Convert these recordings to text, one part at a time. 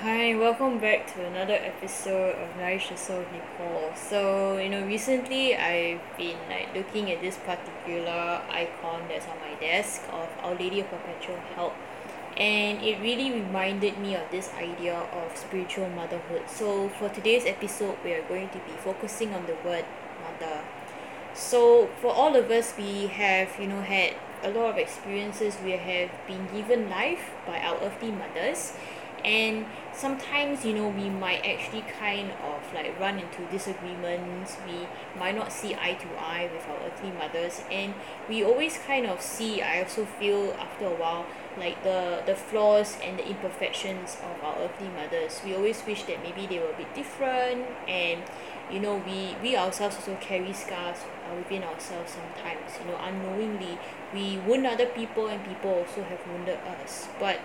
Hi, welcome back to another episode of Nourish with Nicole. So, you know, recently I've been like looking at this particular icon that's on my desk of Our Lady of Perpetual Help, and it really reminded me of this idea of spiritual motherhood. So, for today's episode, we are going to be focusing on the word mother. So, for all of us, we have, you know, had a lot of experiences. We have been given life by our earthly mothers and sometimes you know we might actually kind of like run into disagreements. We might not see eye to eye with our earthly mothers. And we always kind of see I also feel after a while like the the flaws and the imperfections of our earthly mothers. We always wish that maybe they were a bit different. And you know we we ourselves also carry scars uh, within ourselves sometimes. You know unknowingly we wound other people and people also have wounded us. But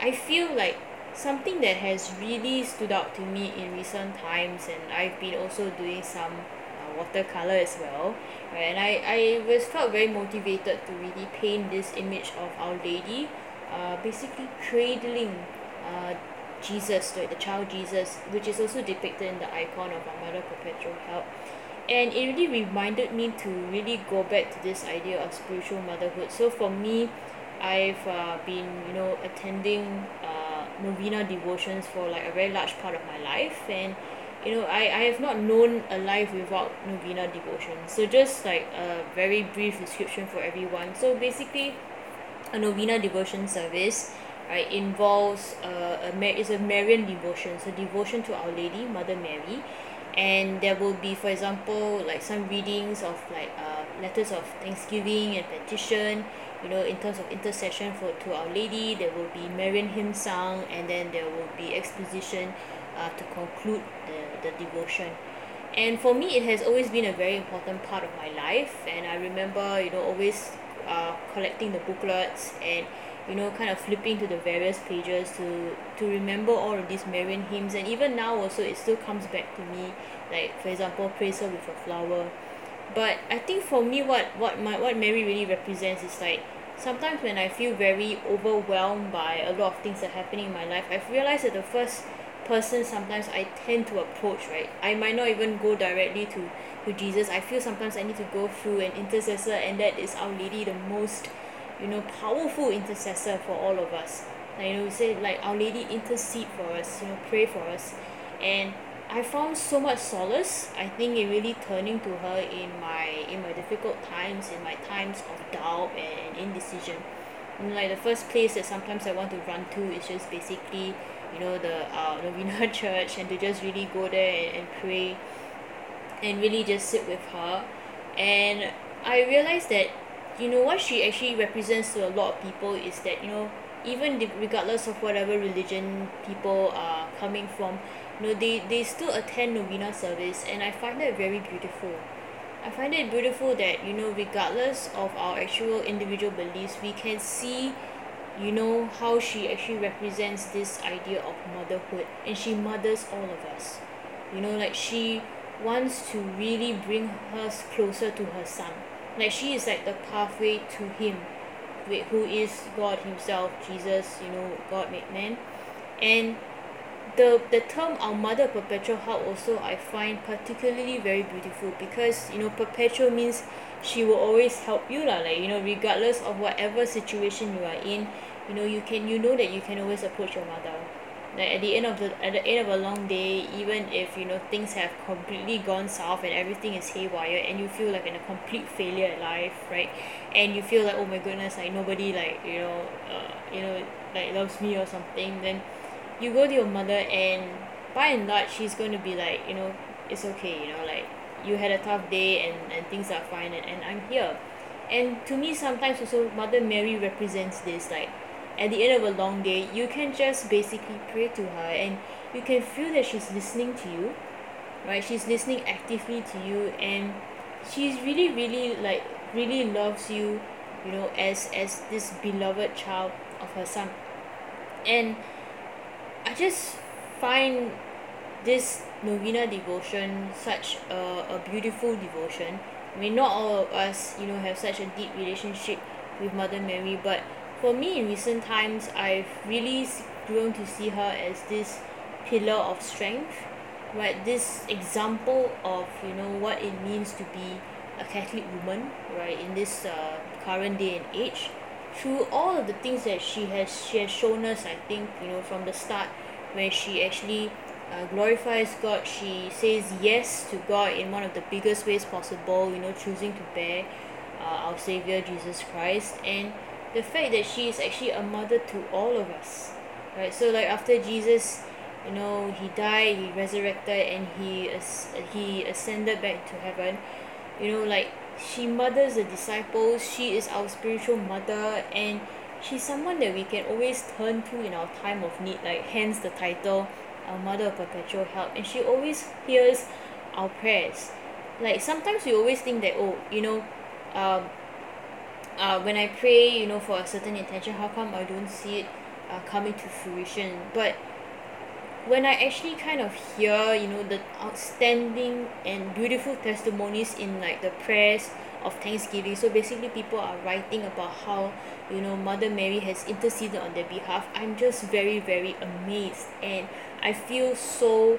I feel like something that has really stood out to me in recent times and I've been also doing some uh, watercolor as well and I I was felt very motivated to really paint this image of Our Lady uh basically cradling uh Jesus the child Jesus which is also depicted in the icon of our mother perpetual help. And it really reminded me to really go back to this idea of spiritual motherhood. So for me I've uh been you know attending uh novena devotions for like a very large part of my life. And you know I I have not known a life without novena devotion so just like a very brief description for everyone. So basically a novena devotion service right involves uh, a ma~ is a Marian devotion. So devotion to Our Lady Mother Mary and there will be for example like some readings of like uh letters of thanksgiving and petition you know in terms of intercession for to Our Lady. There will be Marian hymn sung and then there will be exposition uh to conclude the the devotion. And for me it has always been a very important part of my life. And I remember you know always uh collecting the booklets and you know kind of flipping to the various pages to to remember all of these Marian hymns. And even now also it still comes back to me. Like for example praise her with a flower. But I think for me what what my what Mary really represents is like sometimes when I feel very overwhelmed by a lot of things that are happening in my life I've realised that the first person sometimes I tend to approach right? I might not even go directly to to Jesus. I feel sometimes I need to go through an intercessor and that is Our Lady the most you know powerful intercessor for all of us. Like you know we say like Our Lady intercede for us you know pray for us. And I found so much solace I think in really turning to her in my in my difficult times in my times of doubt and indecision. And like the first place that sometimes I want to run to is just basically you know the uh novena church and to just really go there and and pray and really just sit with her. And I realised that you know what she actually represents to a lot of people is that you know even the regardless of whatever religion people are coming from you know they they still attend novena service and I find that very beautiful. I find it beautiful that you know regardless of our actual individual beliefs we can see you know how she actually represents this idea of motherhood and she mothers all of us. You know like she wants to really bring us closer to her son like she is like the pathway to him. Wait who is God himself? Jesus you know God made man. And the the term our mother perpetual help also I find particularly very beautiful because you know perpetual means she will always help you lah like you know regardless of whatever situation you are in you know you can you know that you can always approach your mother like at the end of the at the end of a long day even if you know things have completely gone south and everything is haywire and you feel like in a complete failure in life right? And you feel like oh my goodness like nobody like you know uh you know like loves me or something then you go to your mother and by and large she's going to be like you know it's okay you know like you had a tough day and and things are fine and and I'm here. And to me sometimes also mother Mary represents this like at the end of a long day you can just basically pray to her and you can feel that she's listening to you right? She's listening actively to you and she's really really like really loves you you know as as this beloved child of her son. And I just find this novena devotion such a a beautiful devotion. I mean not all of us you know have such a deep relationship with mother Mary but for me in recent times I've really grown to see her as this pillar of strength right? This example of you know what it means to be a catholic woman right in this uh current day and age. Through all of the things that she has she has shown us I think you know from the start where she actually uh glorifies god she says yes to god in one of the biggest ways possible you know choosing to bear uh our saviour jesus christ. And the fact that she is actually a mother to all of us right? So like after jesus you know he died he resurrected and he as~ he ascended back to heaven you know like she mothers the disciples she is our spiritual mother and she's someone that we can always turn to in our time of need like hence the title our mother of perpetual help. And she always hears our prayers. Like sometimes we always think that oh you know um uh when I pray you know for a certain intention how come I don't see it uh coming to fruition? But when I actually kind of hear you know the outstanding and beautiful testimonies in like the prayers of thanksgiving so basically people are writing about how you know mother mary has interceded on their behalf I'm just very very amazed. And I feel so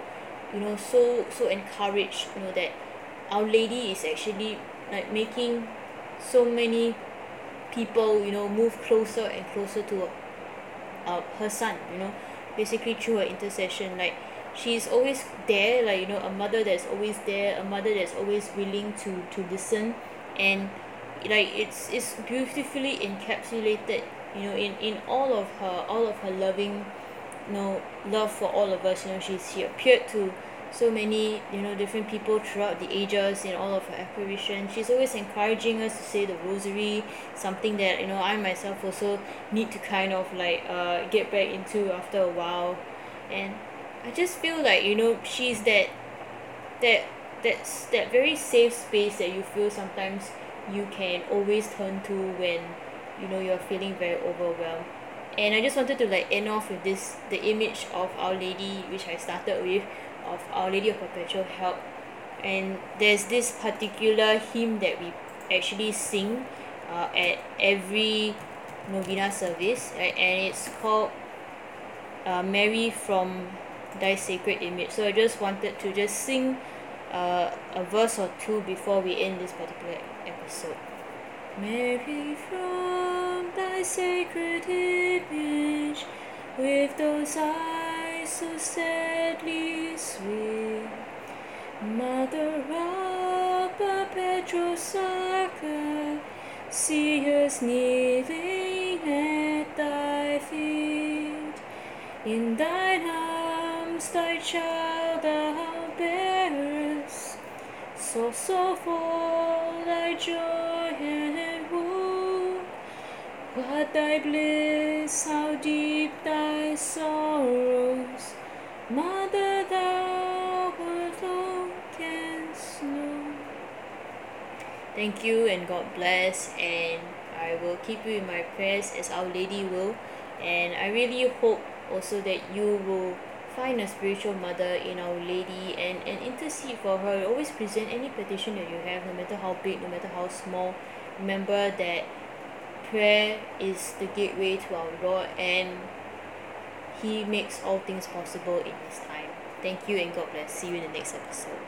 you know so so encouraged you know that our lady is actually like making so many people you know move closer and closer to uh her son you know basically through her intercession like she's always there like you know a mother that's always there a mother that's always willing to to listen. And like it's it's beautifully encapsulated you know in in all of her all of her loving you know love for all of us. You know she's she appeared to so many you know different people throughout the ages in all of her apparition. She's always encouraging us to say the rosary something that you know I myself also need to kind of like uh get back into after a while. And I just feel like you know she's that that that's that very safe space that you feel sometimes you can always turn to when you know you're feeling very overwhelmed. And I just wanted to like end off with this the image of our lady which I started with of our lady of perpetual help. And there's this particular hymn that we actually sing uh at every novena service right? And it's called uh mary from thy sacred image. So I just wanted to just sing uh a verse or two before we end this particular episode. Mary from thy sacred image with those eyes so sadly sweet. Mother of perpetual succor see us kneeling at thy feet. In thine arms thy child thou bearest so so full thy joy what thy bliss how deep thy sorrows. Mother thou alone canst know thank you and god bless and I will keep you in my prayers as our lady will. And I really hope also that you will find a spiritual mother in our lady and and intercede for her. Always present any petition that you have no matter how big no matter how small. Remember that prayer is the gateway to our lord and he makes all things possible in his time. Thank you and god bless. See you in the next episode